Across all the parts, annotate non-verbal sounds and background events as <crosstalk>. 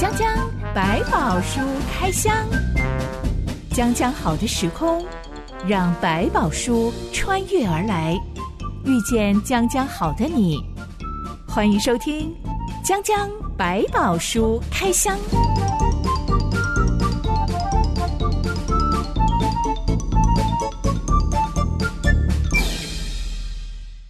江江百宝书开箱，江江好的时空，让百宝书穿越而来，遇见江江好的你。欢迎收听江江百宝书开箱。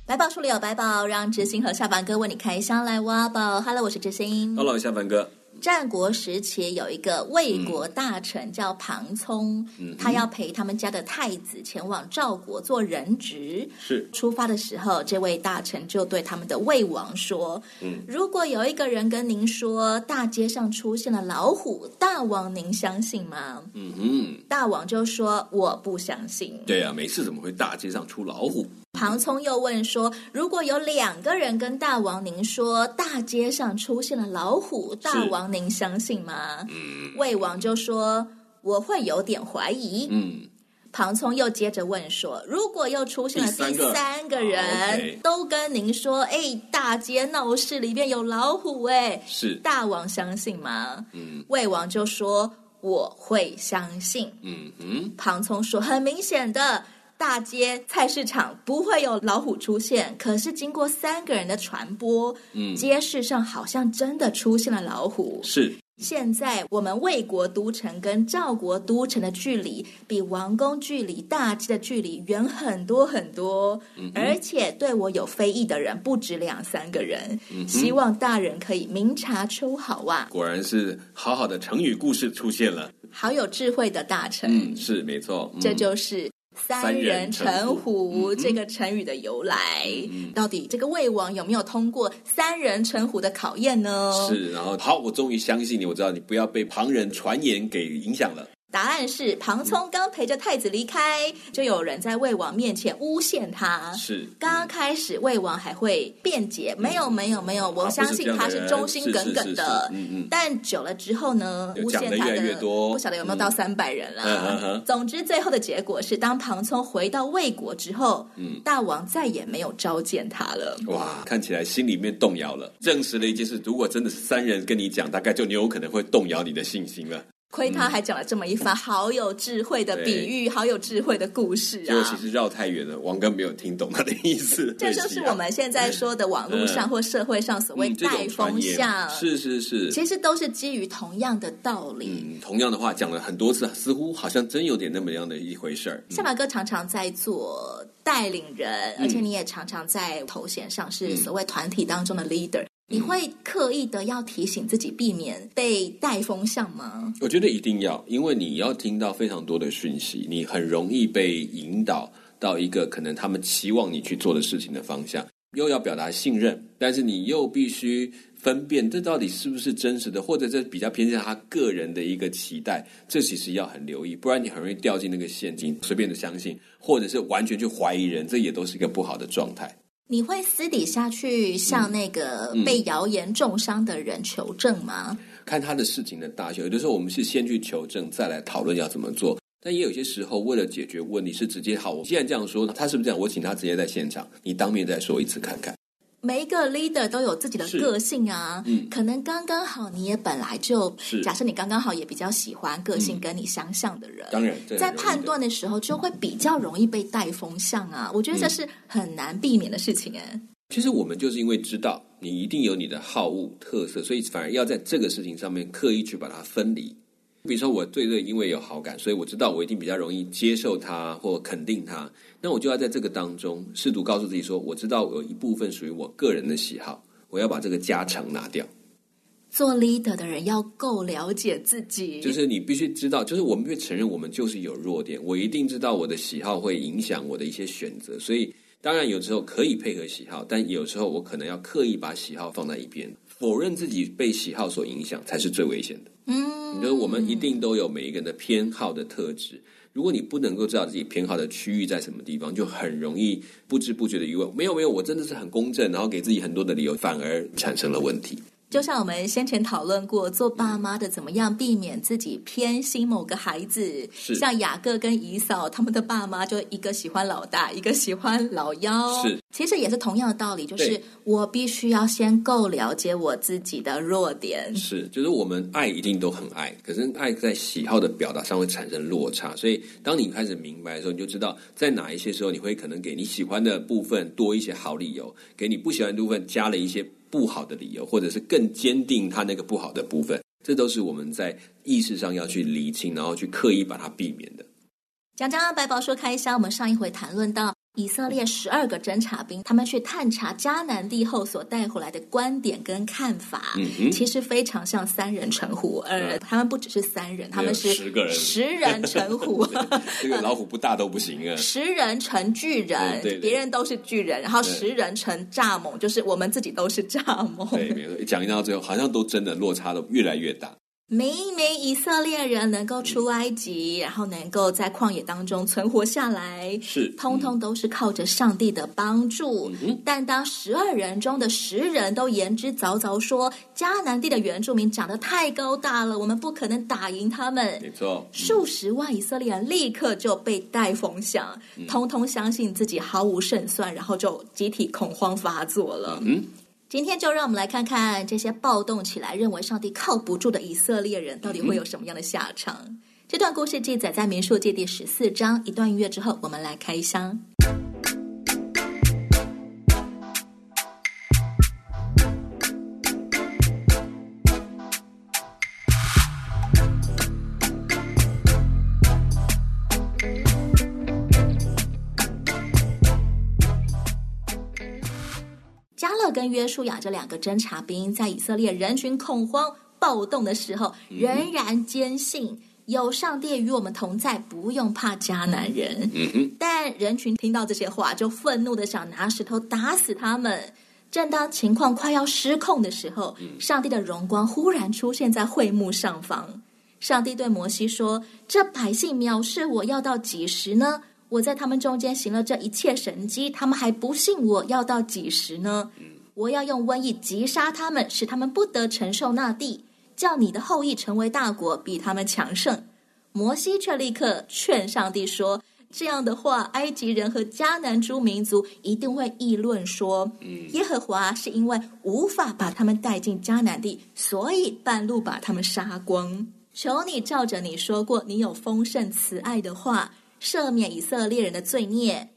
百宝书里有百宝，让知心和下凡哥为你开箱来挖宝。Hello，我是知心。Hello，下凡哥。战国时期有一个魏国大臣叫庞聪，嗯、他要陪他们家的太子前往赵国做人质。是出发的时候，这位大臣就对他们的魏王说：“嗯，如果有一个人跟您说大街上出现了老虎，大王您相信吗？”嗯哼，大王就说：“我不相信。”对啊，没事，怎么会大街上出老虎？庞聪又问说：“如果有两个人跟大王您说大街上出现了老虎，大王您相信吗？”嗯，魏王就说：“我会有点怀疑。”嗯，庞聪又接着问说：“如果又出现了第三个人，都跟您说，哎，大街闹市里面有老虎，哎，是大王相信吗？”嗯，魏王就说：“我会相信。”嗯嗯，庞聪说：“很明显的。”大街菜市场不会有老虎出现，可是经过三个人的传播，嗯，街市上好像真的出现了老虎。是，现在我们魏国都城跟赵国都城的距离，比王宫距离大街的距离远很多很多，嗯、而且对我有非议的人不止两三个人。嗯、希望大人可以明察秋毫啊！果然是好好的成语故事出现了，好有智慧的大臣。嗯，是没错，嗯、这就是。三人成虎这个成语的由来，嗯、到底这个魏王有没有通过三人成虎的考验呢？是，然后好，我终于相信你，我知道你不要被旁人传言给影响了。答案是庞聪刚陪着太子离开，就有人在魏王面前诬陷他。是，刚开始魏王还会辩解，没有没有没有，我相信他是忠心耿耿的。嗯嗯。但久了之后呢，诬陷他的越多，不晓得有没有到三百人了。总之，最后的结果是，当庞聪回到魏国之后，嗯，大王再也没有召见他了。哇，看起来心里面动摇了，证实了一件事：如果真的是三人跟你讲，大概就你有可能会动摇你的信心了。亏他还讲了这么一番好有智慧的比喻，好有智慧的故事啊！结果其实绕太远了，王哥没有听懂他的意思。<laughs> 这就是我们现在说的网络上或社会上所谓带风向，是是是，其实都是基于同样的道理。嗯，同样的话讲了很多次，似乎好像真有点那么样的一回事儿。夏马哥常常在做带领人，而且你也常常在头衔上是所谓团体当中的 leader。你会刻意的要提醒自己避免被带风向吗？我觉得一定要，因为你要听到非常多的讯息，你很容易被引导到一个可能他们期望你去做的事情的方向，又要表达信任，但是你又必须分辨这到底是不是真实的，或者这比较偏向他个人的一个期待，这其实要很留意，不然你很容易掉进那个陷阱，随便的相信，或者是完全去怀疑人，这也都是一个不好的状态。你会私底下去向那个被谣言重伤的人求证吗？看他的事情的大小，有的时候我们是先去求证，再来讨论要怎么做。但也有些时候，为了解决问题，是直接好。我既然这样说，他是不是这样？我请他直接在现场，你当面再说一次看看。每一个 leader 都有自己的个性啊，嗯，可能刚刚好你也本来就，假设你刚刚好也比较喜欢个性跟你相像的人，嗯、当然在判断的时候就会比较容易被带风向啊，我觉得这是很难避免的事情哎、欸。其实我们就是因为知道你一定有你的好恶特色，所以反而要在这个事情上面刻意去把它分离。比如说，我对这因为有好感，所以我知道我一定比较容易接受他或肯定他。那我就要在这个当中试图告诉自己说，我知道有一部分属于我个人的喜好，我要把这个加成拿掉。做 leader 的人要够了解自己，就是你必须知道，就是我们会承认我们就是有弱点。我一定知道我的喜好会影响我的一些选择，所以当然有时候可以配合喜好，但有时候我可能要刻意把喜好放在一边，否认自己被喜好所影响才是最危险的。嗯，你觉得我们一定都有每一个人的偏好的特质。如果你不能够知道自己偏好的区域在什么地方，就很容易不知不觉的以为没有没有，我真的是很公正，然后给自己很多的理由，反而产生了问题。就像我们先前讨论过，做爸妈的怎么样避免自己偏心某个孩子。是像雅各跟姨嫂，他们的爸妈就一个喜欢老大，一个喜欢老幺。是，其实也是同样的道理，就是我必须要先够了解我自己的弱点。是，就是我们爱一定都很爱，可是爱在喜好的表达上会产生落差。所以当你开始明白的时候，你就知道在哪一些时候你会可能给你喜欢的部分多一些好理由，给你不喜欢的部分加了一些。不好的理由，或者是更坚定他那个不好的部分，这都是我们在意识上要去厘清，然后去刻意把它避免的。讲讲白宝说开箱，我们上一回谈论到。以色列十二个侦察兵，他们去探查迦南地后所带回来的观点跟看法，嗯、其实非常像三人成虎。呃，他们不只是三人，他们是十个人，十人成 <laughs> 虎。这个老虎不大都不行啊！<laughs> 十人成巨人，对对对，别人都是巨人，然后十人成蚱蜢，就是我们自己都是蚱蜢。对，没错。讲一到最后，好像都真的落差都越来越大。明明以色列人能够出埃及，然后能够在旷野当中存活下来，是通通都是靠着上帝的帮助。嗯、但当十二人中的十人都言之凿凿说迦南地的原住民长得太高大了，我们不可能打赢他们。没错，数十万以色列人立刻就被带风向，嗯、通通相信自己毫无胜算，然后就集体恐慌发作了。嗯。今天就让我们来看看这些暴动起来、认为上帝靠不住的以色列人到底会有什么样的下场。嗯、这段故事记载在民数记第十四章。一段音乐之后，我们来开箱。跟约书亚这两个侦察兵，在以色列人群恐慌暴动的时候，仍然坚信有上帝与我们同在，不用怕迦南人。但人群听到这些话，就愤怒的想拿石头打死他们。正当情况快要失控的时候，上帝的荣光忽然出现在会幕上方。上帝对摩西说：“这百姓藐视我要到几时呢？我在他们中间行了这一切神迹，他们还不信我要到几时呢？”我要用瘟疫击杀他们，使他们不得承受那地，叫你的后裔成为大国，比他们强盛。摩西却立刻劝上帝说：“这样的话，埃及人和迦南诸民族一定会议论说，耶和华是因为无法把他们带进迦南地，所以半路把他们杀光。求你照着你说过你有丰盛慈爱的话，赦免以色列人的罪孽。”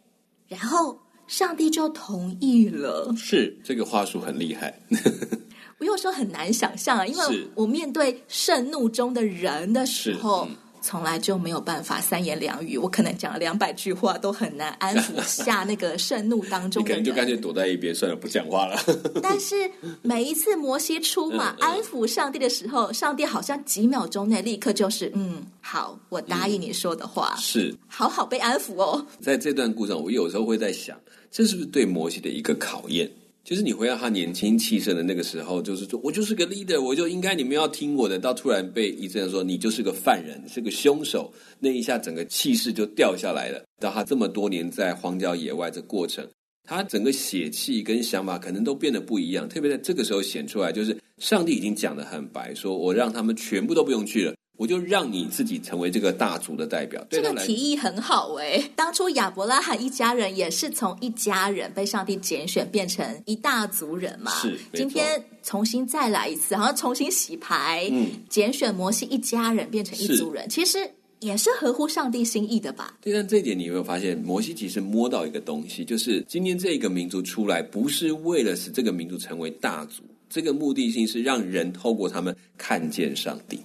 然后。上帝就同意了。是这个话术很厉害。<laughs> 我有时候很难想象啊，因为我面对盛怒中的人的时候，嗯、从来就没有办法三言两语。我可能讲了两百句话，都很难安抚下那个盛怒当中的人。你可能就干脆躲在一边，算了，不讲话了。但是每一次摩西出马 <laughs> 安抚上帝的时候，上帝好像几秒钟内立刻就是嗯，好，我答应你说的话。嗯、是，好好被安抚哦。在这段故事上，我有时候会在想。这是不是对摩西的一个考验？就是你回到他年轻气盛的那个时候，就是说我就是个 leader，我就应该你们要听我的。到突然被一阵说你就是个犯人，是个凶手，那一下整个气势就掉下来了。到他这么多年在荒郊野外这过程，他整个血气跟想法可能都变得不一样。特别在这个时候显出来，就是上帝已经讲得很白，说我让他们全部都不用去了。我就让你自己成为这个大族的代表。这个提议很好哎，<laughs> 当初亚伯拉罕一家人也是从一家人被上帝拣选变成一大族人嘛。是，今天重新再来一次，好像重新洗牌，嗯，拣选摩西一家人变成一族人，其实也是合乎上帝心意的吧？对，但这一点你有没有发现，摩西其实摸到一个东西，就是今天这个民族出来，不是为了使这个民族成为大族，这个目的性是让人透过他们看见上帝。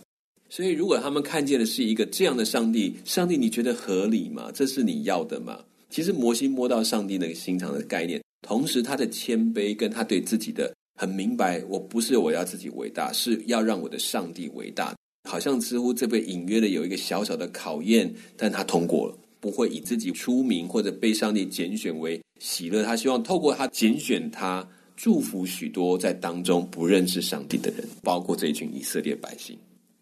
所以，如果他们看见的是一个这样的上帝，上帝你觉得合理吗？这是你要的吗？其实摩西摸到上帝那个心肠的概念，同时他的谦卑跟他对自己的很明白，我不是我要自己伟大，是要让我的上帝伟大。好像似乎这被隐约的有一个小小的考验，但他通过了，不会以自己出名或者被上帝拣选为喜乐。他希望透过他拣选他，祝福许多在当中不认识上帝的人，包括这一群以色列百姓。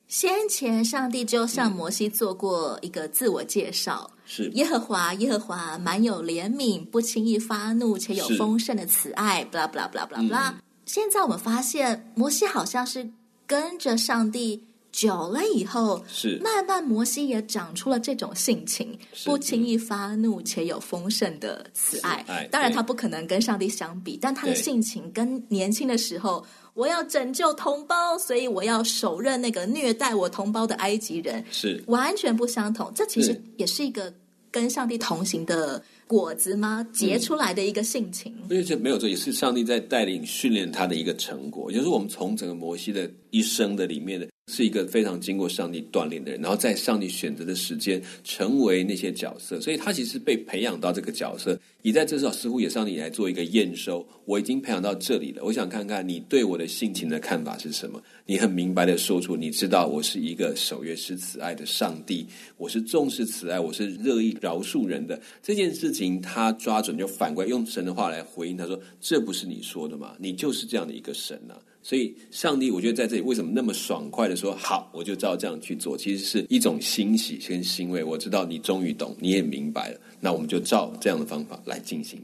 先前上帝就向摩西做过一个自我介绍，是。耶和华，耶和华满有怜悯，不轻易发怒，且有丰盛的慈爱，blah blah blah blah blah。现在我们发现，摩西好像是跟着上帝久了以后，是。慢慢摩西也长出了这种性情，不轻易发怒，且有丰盛的慈爱。慈爱当然，他不可能跟上帝相比，但他的性情跟年轻的时候，我要拯救同胞，所以我要手刃那个虐待我同胞的埃及人，是完全不相同。这其实也是一个跟上帝同行的。果子吗？结出来的一个性情，而且没有这也是上帝在带领训练他的一个成果。也就是我们从整个摩西的一生的里面的。是一个非常经过上帝锻炼的人，然后在上帝选择的时间成为那些角色，所以他其实被培养到这个角色。你在这时候似乎也上帝来做一个验收，我已经培养到这里了。我想看看你对我的性情的看法是什么。你很明白的说出，你知道我是一个守约施慈爱的上帝，我是重视慈爱，我是乐意饶恕人的这件事情。他抓准就反过来用神的话来回应他说：“这不是你说的吗？你就是这样的一个神啊。”所以，上帝，我觉得在这里为什么那么爽快的说好，我就照这样去做，其实是一种欣喜跟欣慰。我知道你终于懂，你也明白了，那我们就照这样的方法来进行。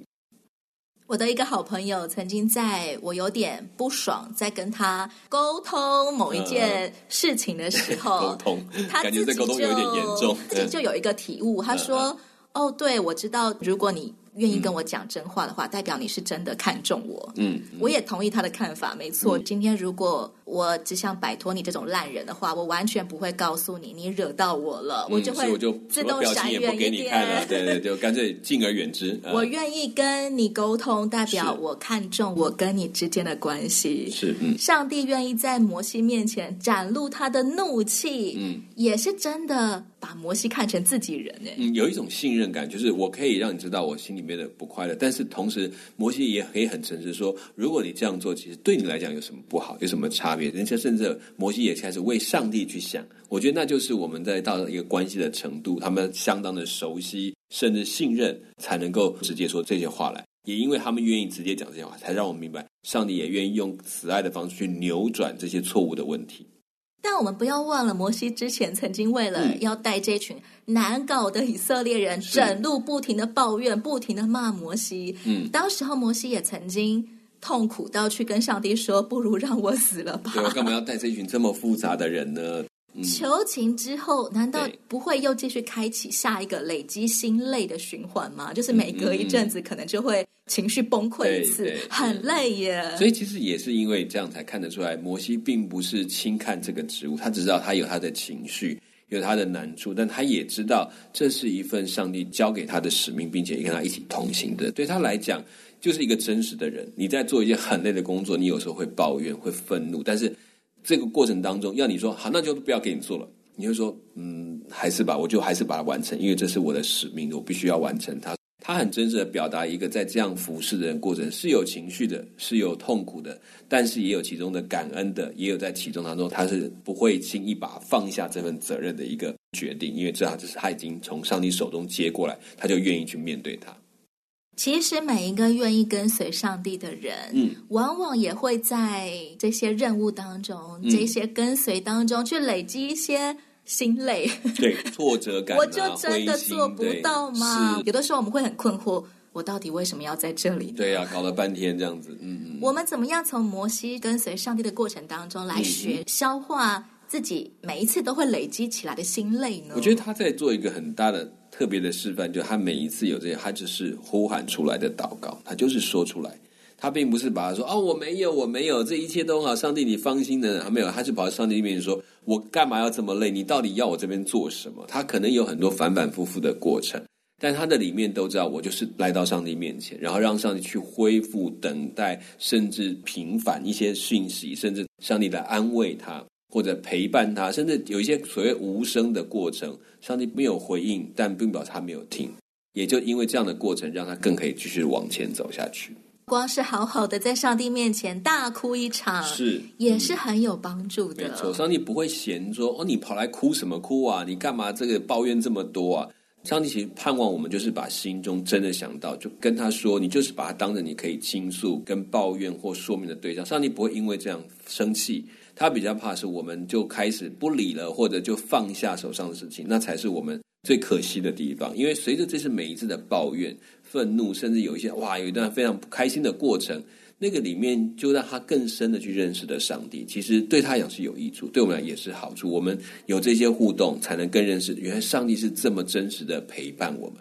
我的一个好朋友曾经在我有点不爽，在跟他沟通某一件事情的时候，<laughs> 沟通，他自己就感觉这沟通有点严重，自己就有一个体悟，他说：“哦，对，我知道，如果你。”愿意跟我讲真话的话，嗯、代表你是真的看重我。嗯，嗯，我也同意他的看法，没错。嗯、今天如果我只想摆脱你这种烂人的话，我完全不会告诉你，你惹到我了，嗯、我就会自动闪远一点。<laughs> 对对，就干脆敬而远之。嗯、我愿意跟你沟通，代表我看重我跟你之间的关系。是，嗯，上帝愿意在摩西面前展露他的怒气，嗯，也是真的把摩西看成自己人。哎，嗯，有一种信任感，就是我可以让你知道我心里面的不快乐。但是同时，摩西也可以很诚实说，如果你这样做，其实对你来讲有什么不好，有什么差别？人家甚至摩西也开始为上帝去想。我觉得那就是我们在到一个关系的程度，他们相当的熟悉，甚至信任，才能够直接说这些话来。也因为他们愿意直接讲这些话，才让我明白，上帝也愿意用慈爱的方式去扭转这些错误的问题。但我们不要忘了，摩西之前曾经为了要带这群难搞的以色列人，整路不停的抱怨，不停的骂摩西。嗯，当时候摩西也曾经痛苦到去跟上帝说：“不如让我死了吧。”对，我干嘛要带这一群这么复杂的人呢？嗯、求情之后，难道不会又继续开启下一个累积心累的循环吗？就是每隔一阵子，可能就会情绪崩溃一次，很累耶。所以其实也是因为这样才看得出来，摩西并不是轻看这个职务，他只知道他有他的情绪，有他的难处，但他也知道这是一份上帝交给他的使命，并且跟他一起同行的。对他来讲，就是一个真实的人。你在做一件很累的工作，你有时候会抱怨、会愤怒，但是。这个过程当中，要你说好，那就不要给你做了。你会说，嗯，还是吧，我就还是把它完成，因为这是我的使命，我必须要完成它。他很真实的表达一个在这样服侍的人过程是有情绪的，是有痛苦的，但是也有其中的感恩的，也有在其中当中他是不会轻易把放下这份责任的一个决定，因为知道这是他已经从上帝手中接过来，他就愿意去面对他。其实每一个愿意跟随上帝的人，嗯，往往也会在这些任务当中、嗯、这些跟随当中去累积一些心累，对，挫折感、啊。<laughs> 我就真的做不到吗？有的时候我们会很困惑，我到底为什么要在这里？对呀、啊，搞了半天这样子，嗯嗯。我们怎么样从摩西跟随上帝的过程当中来学、嗯、消化自己每一次都会累积起来的心累呢？我觉得他在做一个很大的。特别的示范，就他每一次有这些，他只是呼喊出来的祷告，他就是说出来，他并不是把他说哦，我没有，我没有，这一切都好，上帝你放心的，他没有，他是跑到上帝面前说，我干嘛要这么累？你到底要我这边做什么？他可能有很多反反复复的过程，但他的里面都知道，我就是来到上帝面前，然后让上帝去恢复、等待，甚至平反一些讯息，甚至上帝来安慰他。或者陪伴他，甚至有一些所谓无声的过程，上帝没有回应，但并表示他没有听。也就因为这样的过程，让他更可以继续往前走下去。光是好好的在上帝面前大哭一场，是也是很有帮助的。没错，上帝不会嫌说哦，你跑来哭什么哭啊？你干嘛这个抱怨这么多啊？上帝其实盼望我们就是把心中真的想到，就跟他说，你就是把他当成你可以倾诉、跟抱怨或说明的对象。上帝不会因为这样生气。他比较怕是，我们就开始不理了，或者就放下手上的事情，那才是我们最可惜的地方。因为随着这是每一次的抱怨、愤怒，甚至有一些哇，有一段非常不开心的过程，那个里面就让他更深的去认识了上帝，其实对他讲是有益处，对我们来也是好处。我们有这些互动，才能更认识原来上帝是这么真实的陪伴我们。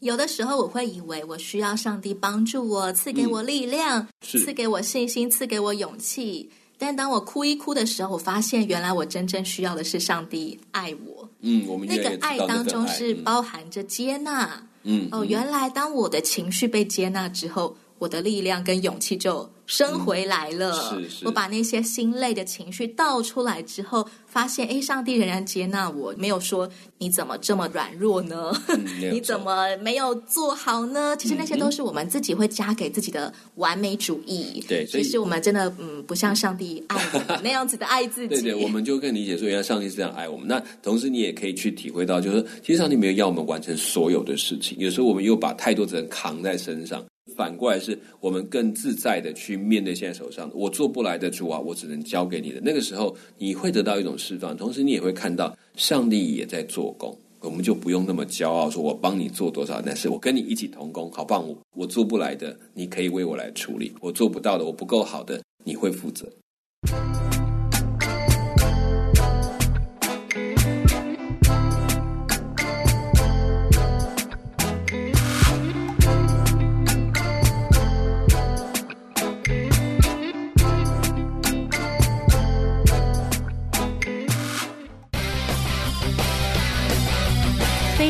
有的时候我会以为我需要上帝帮助我，赐给我力量，嗯、赐给我信心，赐给我勇气。但当我哭一哭的时候，我发现原来我真正需要的是上帝爱我。嗯，我们那个爱当中是包含着接纳。嗯，哦，原来当我的情绪被接纳之后。我的力量跟勇气就升回来了。嗯、是是，我把那些心累的情绪倒出来之后，发现，哎，上帝仍然接纳我，没有说你怎么这么软弱呢？<laughs> 嗯、你怎么没有做好呢？其实那些都是我们自己会加给自己的完美主义。对、嗯，其实我们真的嗯，不像上帝爱我们 <laughs> 那样子的爱自己。对对，我们就更理解说，原来上帝是这样爱我们。那同时，你也可以去体会到，就是，其实上帝没有要我们完成所有的事情，有时候我们又把太多责任扛在身上。反过来是我们更自在的去面对现在手上的，我做不来的主啊，我只能交给你的。那个时候你会得到一种释放，同时你也会看到上帝也在做工，我们就不用那么骄傲，说我帮你做多少，但是我跟你一起同工，好棒！我我做不来的，你可以为我来处理；我做不到的，我不够好的，你会负责。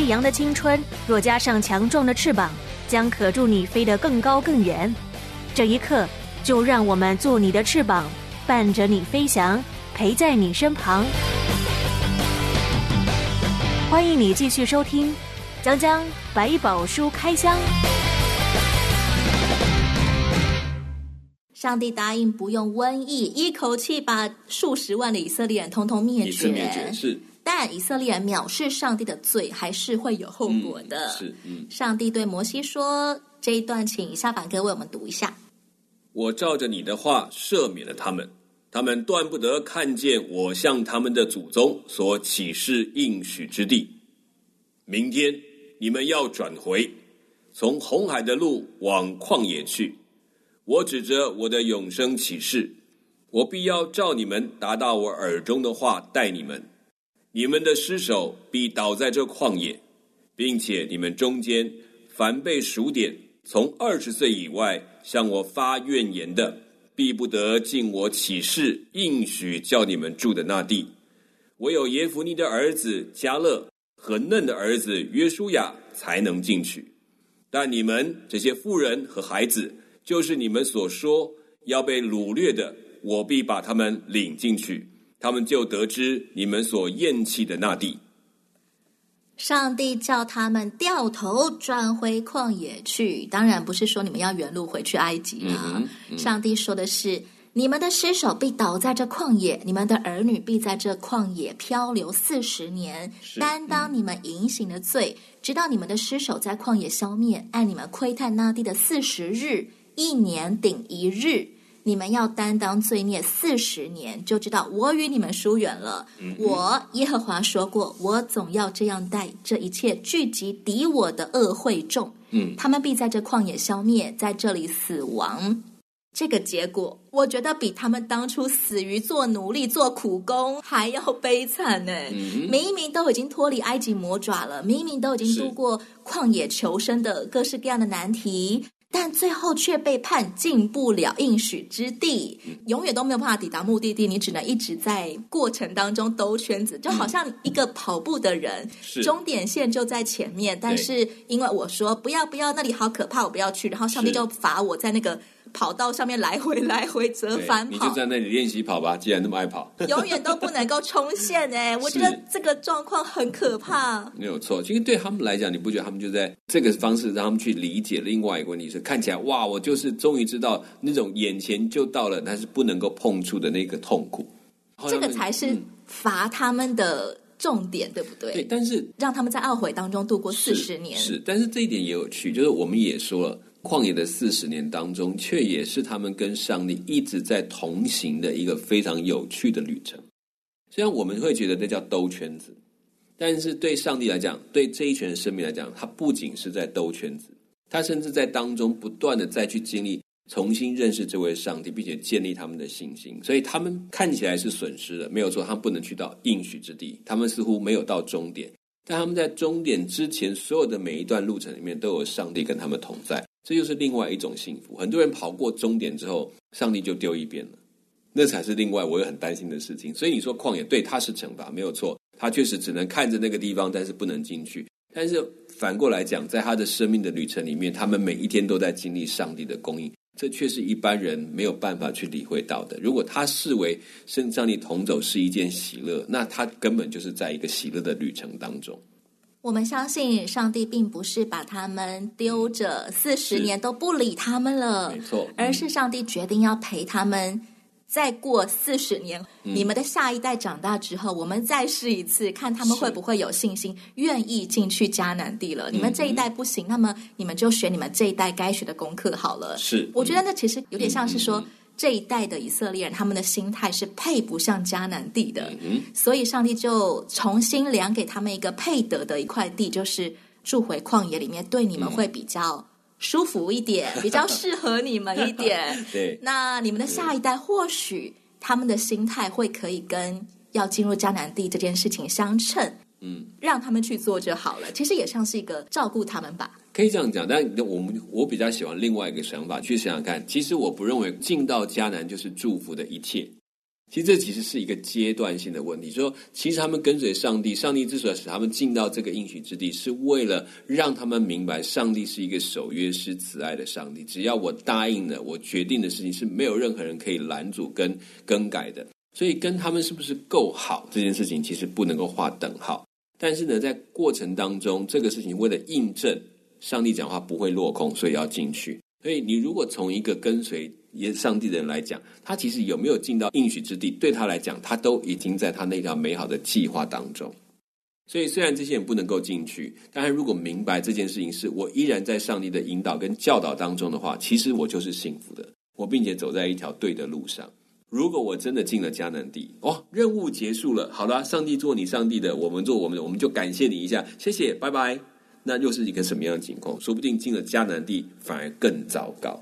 飞扬的青春，若加上强壮的翅膀，将可助你飞得更高更远。这一刻，就让我们做你的翅膀，伴着你飞翔，陪在你身旁。欢迎你继续收听《江江百宝书开箱》。上帝答应不用瘟疫，一口气把数十万的以色列人通通灭绝。灭绝是。但以色列人藐视上帝的罪，还是会有后果的。嗯、是，嗯。上帝对摩西说：“这一段，请下凡哥为我们读一下。我照着你的话赦免了他们，他们断不得看见我向他们的祖宗所启示应许之地。明天你们要转回，从红海的路往旷野去。我指着我的永生启示，我必要照你们达到我耳中的话待你们。”你们的尸首必倒在这旷野，并且你们中间凡被数点从二十岁以外向我发怨言的，必不得进我起誓应许叫你们住的那地。唯有耶孚尼的儿子加勒和嫩的儿子约书亚才能进去。但你们这些妇人和孩子，就是你们所说要被掳掠的，我必把他们领进去。他们就得知你们所厌弃的那地。上帝叫他们掉头转回旷野去，当然不是说你们要原路回去埃及啊。嗯嗯、上帝说的是：你们的尸首必倒在这旷野，你们的儿女必在这旷野漂流四十年，担当你们隐行的罪，直到你们的尸首在旷野消灭。按你们窥探那地的四十日，一年顶一日。你们要担当罪孽四十年，就知道我与你们疏远了。嗯、我耶和华说过，我总要这样待这一切聚集敌我的恶会众。嗯，他们必在这旷野消灭，在这里死亡。这个结果，我觉得比他们当初死于做奴隶、做苦工还要悲惨呢。嗯、明明都已经脱离埃及魔爪了，明明都已经度过旷野求生的各式各样的难题。但最后却被判进不了应许之地，永远都没有办法抵达目的地。你只能一直在过程当中兜圈子，就好像一个跑步的人，终点线就在前面。但是因为我说不要不要，那里好可怕，我不要去。然后上帝就罚我在那个。跑道上面来回来回折返跑，你就在那里练习跑吧。既然那么爱跑，永远都不能够冲线哎！<laughs> 我觉得这个状况很可怕。没有错，其实对他们来讲，你不觉得他们就在这个方式让他们去理解另外一个问题是，看起来哇，我就是终于知道那种眼前就到了，但是不能够碰触的那个痛苦。这个才是罚他们的重点，嗯、对不对？对，但是让他们在懊悔当中度过四十年是，是，但是这一点也有趣，就是我们也说了。旷野的四十年当中，却也是他们跟上帝一直在同行的一个非常有趣的旅程。虽然我们会觉得这叫兜圈子，但是对上帝来讲，对这一群生命来讲，他不仅是在兜圈子，他甚至在当中不断的再去经历重新认识这位上帝，并且建立他们的信心。所以他们看起来是损失了，没有错，他们不能去到应许之地，他们似乎没有到终点。但他们在终点之前，所有的每一段路程里面，都有上帝跟他们同在，这就是另外一种幸福。很多人跑过终点之后，上帝就丢一边了，那才是另外我也很担心的事情。所以你说旷野对他是惩罚，没有错，他确实只能看着那个地方，但是不能进去。但是反过来讲，在他的生命的旅程里面，他们每一天都在经历上帝的供应，这却是一般人没有办法去理会到的。如果他视为跟上帝同走是一件喜乐，那他根本就是在一个喜乐的旅程当中。我们相信上帝并不是把他们丢着四十年都不理他们了，没错，而是上帝决定要陪他们。再过四十年，嗯，你们的下一代长大之后，我们再试一次，看他们会不会有信心，愿意进去迦南地了。你们这一代不行，嗯，那么你们就学你们这一代该学的功课好了。是，我觉得那其实有点像是说，嗯，这一代的以色列人，他们的心态是配不上迦南地的，嗯，所以上帝就重新量给他们一个配得的一块地，就是住回旷野里面，对你们会比较。舒服一点，比较适合你们一点。<laughs> 对，那你们的下一代或许他们的心态会可以跟要进入迦南地这件事情相称。嗯，让他们去做就好了。其实也像是一个照顾他们吧。可以这样讲，但我们我比较喜欢另外一个想法，去想想看。其实我不认为进到迦南就是祝福的一切。其实这其实是一个阶段性的问题，就说，其实他们跟随上帝，上帝之所以使他们进到这个应许之地，是为了让他们明白，上帝是一个守约施慈爱的上帝。只要我答应了，我决定的事情是没有任何人可以拦阻跟更改的。所以，跟他们是不是够好这件事情，其实不能够划等号。但是呢，在过程当中，这个事情为了印证上帝讲话不会落空，所以要进去。所以，你如果从一个跟随耶上帝的人来讲，他其实有没有进到应许之地，对他来讲，他都已经在他那条美好的计划当中。所以，虽然这些人不能够进去，但是如果明白这件事情是我依然在上帝的引导跟教导当中的话，其实我就是幸福的，我并且走在一条对的路上。如果我真的进了迦南地，哦，任务结束了，好了，上帝做你上帝的，我们做我们的，我们就感谢你一下，谢谢，拜拜。那又是一个什么样的情况？说不定进了迦南地反而更糟糕。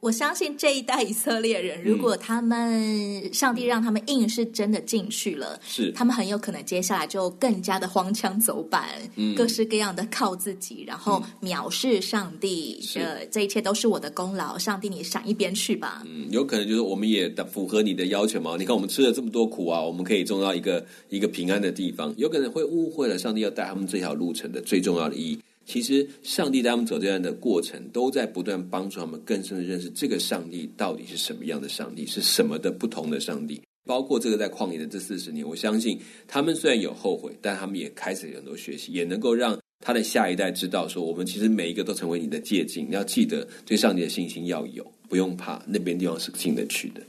我相信这一代以色列人，如果他们上帝让他们硬是真的进去了，是他们很有可能接下来就更加的荒腔走板，嗯，各式各样的靠自己，然后藐视上帝，呃，这一切都是我的功劳，上帝你闪一边去吧。嗯，有可能就是我们也符合你的要求嘛？你看我们吃了这么多苦啊，我们可以种到一个一个平安的地方，有可能会误会了上帝要带他们这条路程的最重要的意义。其实，上帝带他们走这样的过程，都在不断帮助他们更深的认识这个上帝到底是什么样的上帝，是什么的不同的上帝。包括这个在旷野的这四十年，我相信他们虽然有后悔，但他们也开始有很多学习，也能够让他的下一代知道说，我们其实每一个都成为你的借镜。你要记得对上帝的信心要有，不用怕，那边地方是进得去的。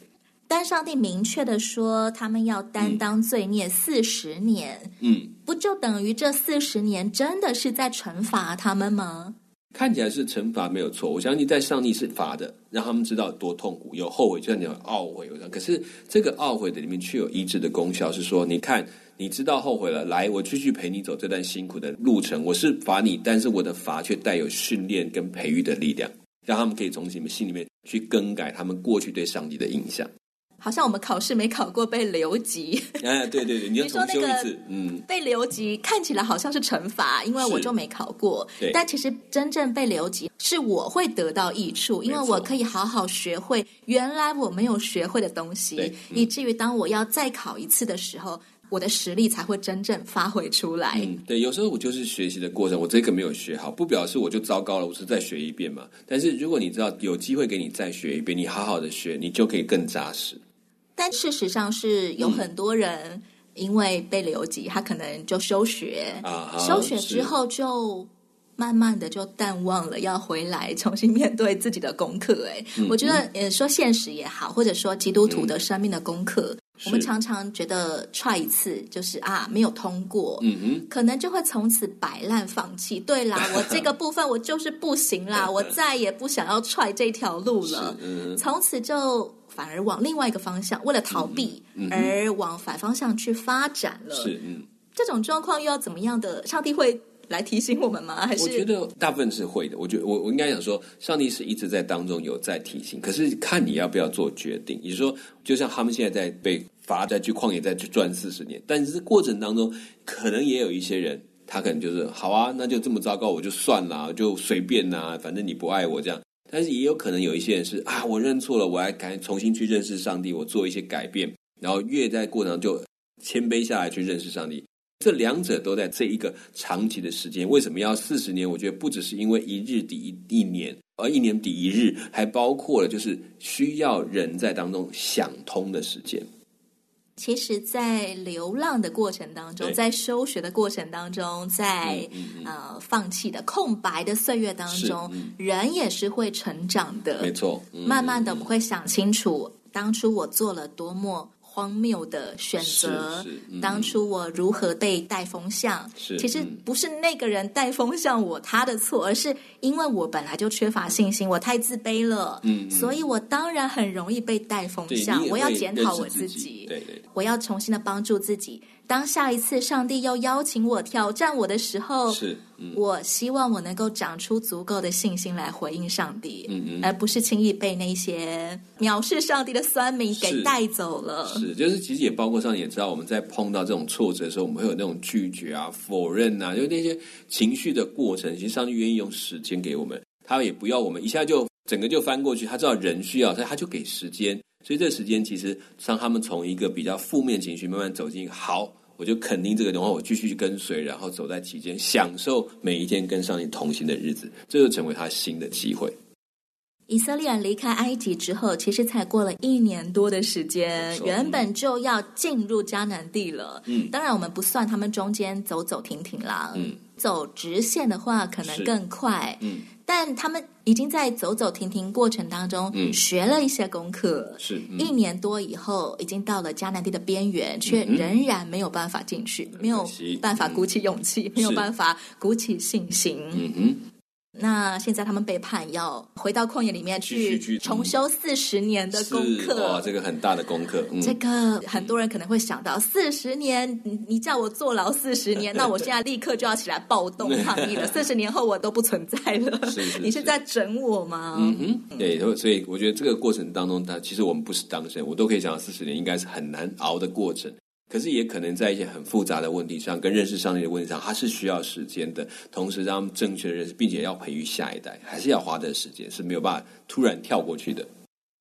但上帝明确的说，他们要担当罪孽四十年。嗯，不就等于这四十年真的是在惩罚他们吗？看起来是惩罚没有错，我相信在上帝是罚的，让他们知道多痛苦，有后悔，就像你有懊悔，可是这个懊悔的里面却有医治的功效，是说，你看，你知道后悔了，来，我继续陪你走这段辛苦的路程。我是罚你，但是我的罚却带有训练跟培育的力量，让他们可以从你们心里面去更改他们过去对上帝的印象。好像我们考试没考过被留级，哎，对对对，<laughs> 你要重修一次，嗯，被留级看起来好像是惩罚，因为我就没考过，但其实真正被留级是我会得到益处，因为我可以好好学会原来我没有学会的东西，嗯，以至于当我要再考一次的时候，我的实力才会真正发挥出来。嗯，对，有时候我就是学习的过程，我这个没有学好，不表示我就糟糕了，我是再学一遍嘛。但是如果你知道有机会给你再学一遍，你好好的学，你就可以更扎实。但事实上是有很多人因为被留级，他可能就休学，啊、休学之后就慢慢的就淡忘了要回来 <laughs> 重新面对自己的功课。哎、嗯，我觉得呃说现实也好，或者说基督徒的生命的功课，嗯、我们常常觉得 try 一次就是啊没有通过，嗯哼，可能就会从此摆烂放弃。对啦，我这个部分我就是不行啦，我 <laughs> 再也不想要 try 这条路了，嗯，从此就。反而往另外一个方向，为了逃避而往反方向去发展了。是，嗯，这种状况又要怎么样的？上帝会来提醒我们吗？还是我觉得大部分是会的。我觉得我我应该想说，上帝是一直在当中有在提醒，可是看你要不要做决定。也就是说，就像他们现在在被罚在去旷野再去转四十年，但是过程当中可能也有一些人，他可能就是好啊，那就这么糟糕，我就算了，就随便呐，反正你不爱我这样。但是也有可能有一些人是啊，我认错了，我还敢重新去认识上帝，我做一些改变，然后越在过程就谦卑下来去认识上帝。这两者都在这一个长期的时间，为什么要四十年？我觉得不只是因为一日抵一一年，而一年抵一日，还包括了就是需要人在当中想通的时间。其实，在流浪的过程当中，在休学的过程当中，在、嗯嗯、呃放弃的空白的岁月当中，嗯、人也是会成长的。没错，嗯、慢慢的我们会想清楚，当初我做了多么。荒谬的选择。嗯、当初我如何被带风向？是其实不是那个人带风向我他的错，而是因为我本来就缺乏信心，我太自卑了。嗯，所以我当然很容易被带风向。我要检讨我自己。对对，我要重新的帮助自己。当下一次上帝要邀请我挑战我的时候，是，嗯、我希望我能够长出足够的信心来回应上帝，嗯嗯，而不是轻易被那些藐视上帝的酸民给带走了。是，是，就是其实也包括上帝也知道，我们在碰到这种挫折的时候，我们会有那种拒绝啊、否认啊，就那些情绪的过程。其实上帝愿意用时间给我们，他也不要我们一下就整个就翻过去，他知道人需要，所以他就给时间。所以这个时间其实让他们从一个比较负面情绪慢慢走进好，我就肯定这个然后，我继续跟随，然后走在其间，享受每一天跟上帝同行的日子，这就成为他新的机会。以色列人离开埃及之后，其实才过了一年多的时间，原本就要进入迦南地了。嗯，当然我们不算他们中间走走停停啦。嗯，走直线的话可能更快。嗯。但他们已经在走走停停过程当中，嗯，学了一些功课。是，嗯、一年多以后，已经到了迦南地的边缘，却仍然没有办法进去，嗯、没有办法鼓起勇气，嗯、没有办法鼓起信心。嗯哼。那现在他们被判要回到旷野里面去重修四十年的功课，哇，这个很大的功课。嗯、这个很多人可能会想到，四十年，你你叫我坐牢四十年，<laughs> 那我现在立刻就要起来暴动抗议了。<laughs> 四十年后我都不存在了，是是是，你是在整我吗？嗯哼，对，所以我觉得这个过程当中，他其实我们不是当事人，我都可以想到四十年应该是很难熬的过程。可是也可能在一些很复杂的问题上，跟认识上帝的问题上，它是需要时间的。同时，让他们正确的认识，并且要培育下一代，还是要花的时间，是没有办法突然跳过去的。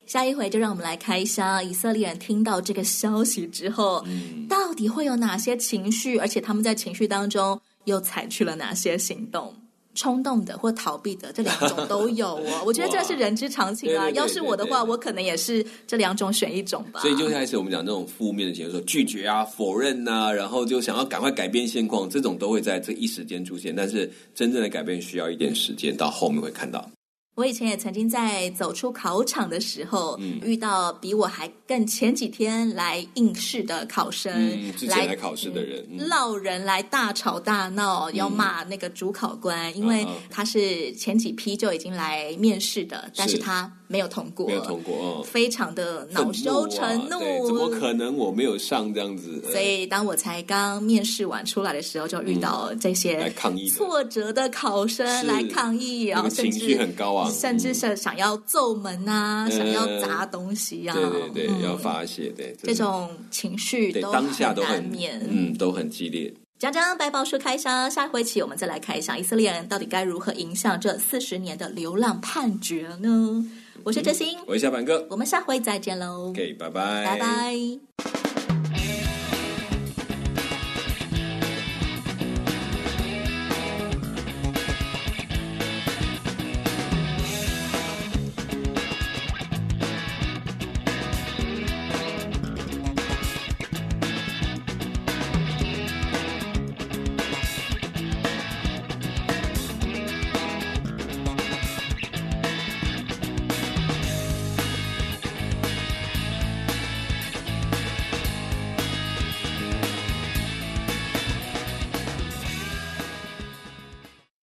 下一回就让我们来开箱以色列人听到这个消息之后，嗯、到底会有哪些情绪，而且他们在情绪当中又采取了哪些行动？冲动的或逃避的这两种都有哦，<laughs> 我觉得这是人之常情啊。要是我的话，我可能也是这两种选一种吧。所以就开始我们讲这种负面的情绪，说拒绝啊、否认啊，然后就想要赶快改变现况，这种都会在这一时间出现。但是真正的改变需要一点时间，到后面会看到。我以前也曾经在走出考场的时候，嗯、遇到比我还更前几天来应试的考生，嗯、之前来考试的人，闹、嗯、人来大吵大闹，嗯、要骂那个主考官，嗯、因为他是前几批就已经来面试的，是但是。他。没有通过，没有通过，哦、非常的恼羞成怒，怎么可能我没有上这样子？所以当我才刚面试完出来的时候，就遇到这些挫折的考生来抗议，然后情绪很高啊，甚至是想要揍门啊，嗯、想要砸东西啊，对对对，嗯、要发泄，对这种情绪都当下都很难免，嗯，都很激烈。讲讲百宝书开箱，下回起我们再来开箱以色列人到底该如何迎向这四十年的流浪判决呢？我是哲心，我是小板哥，我们下回再见喽。OK，拜拜，拜拜。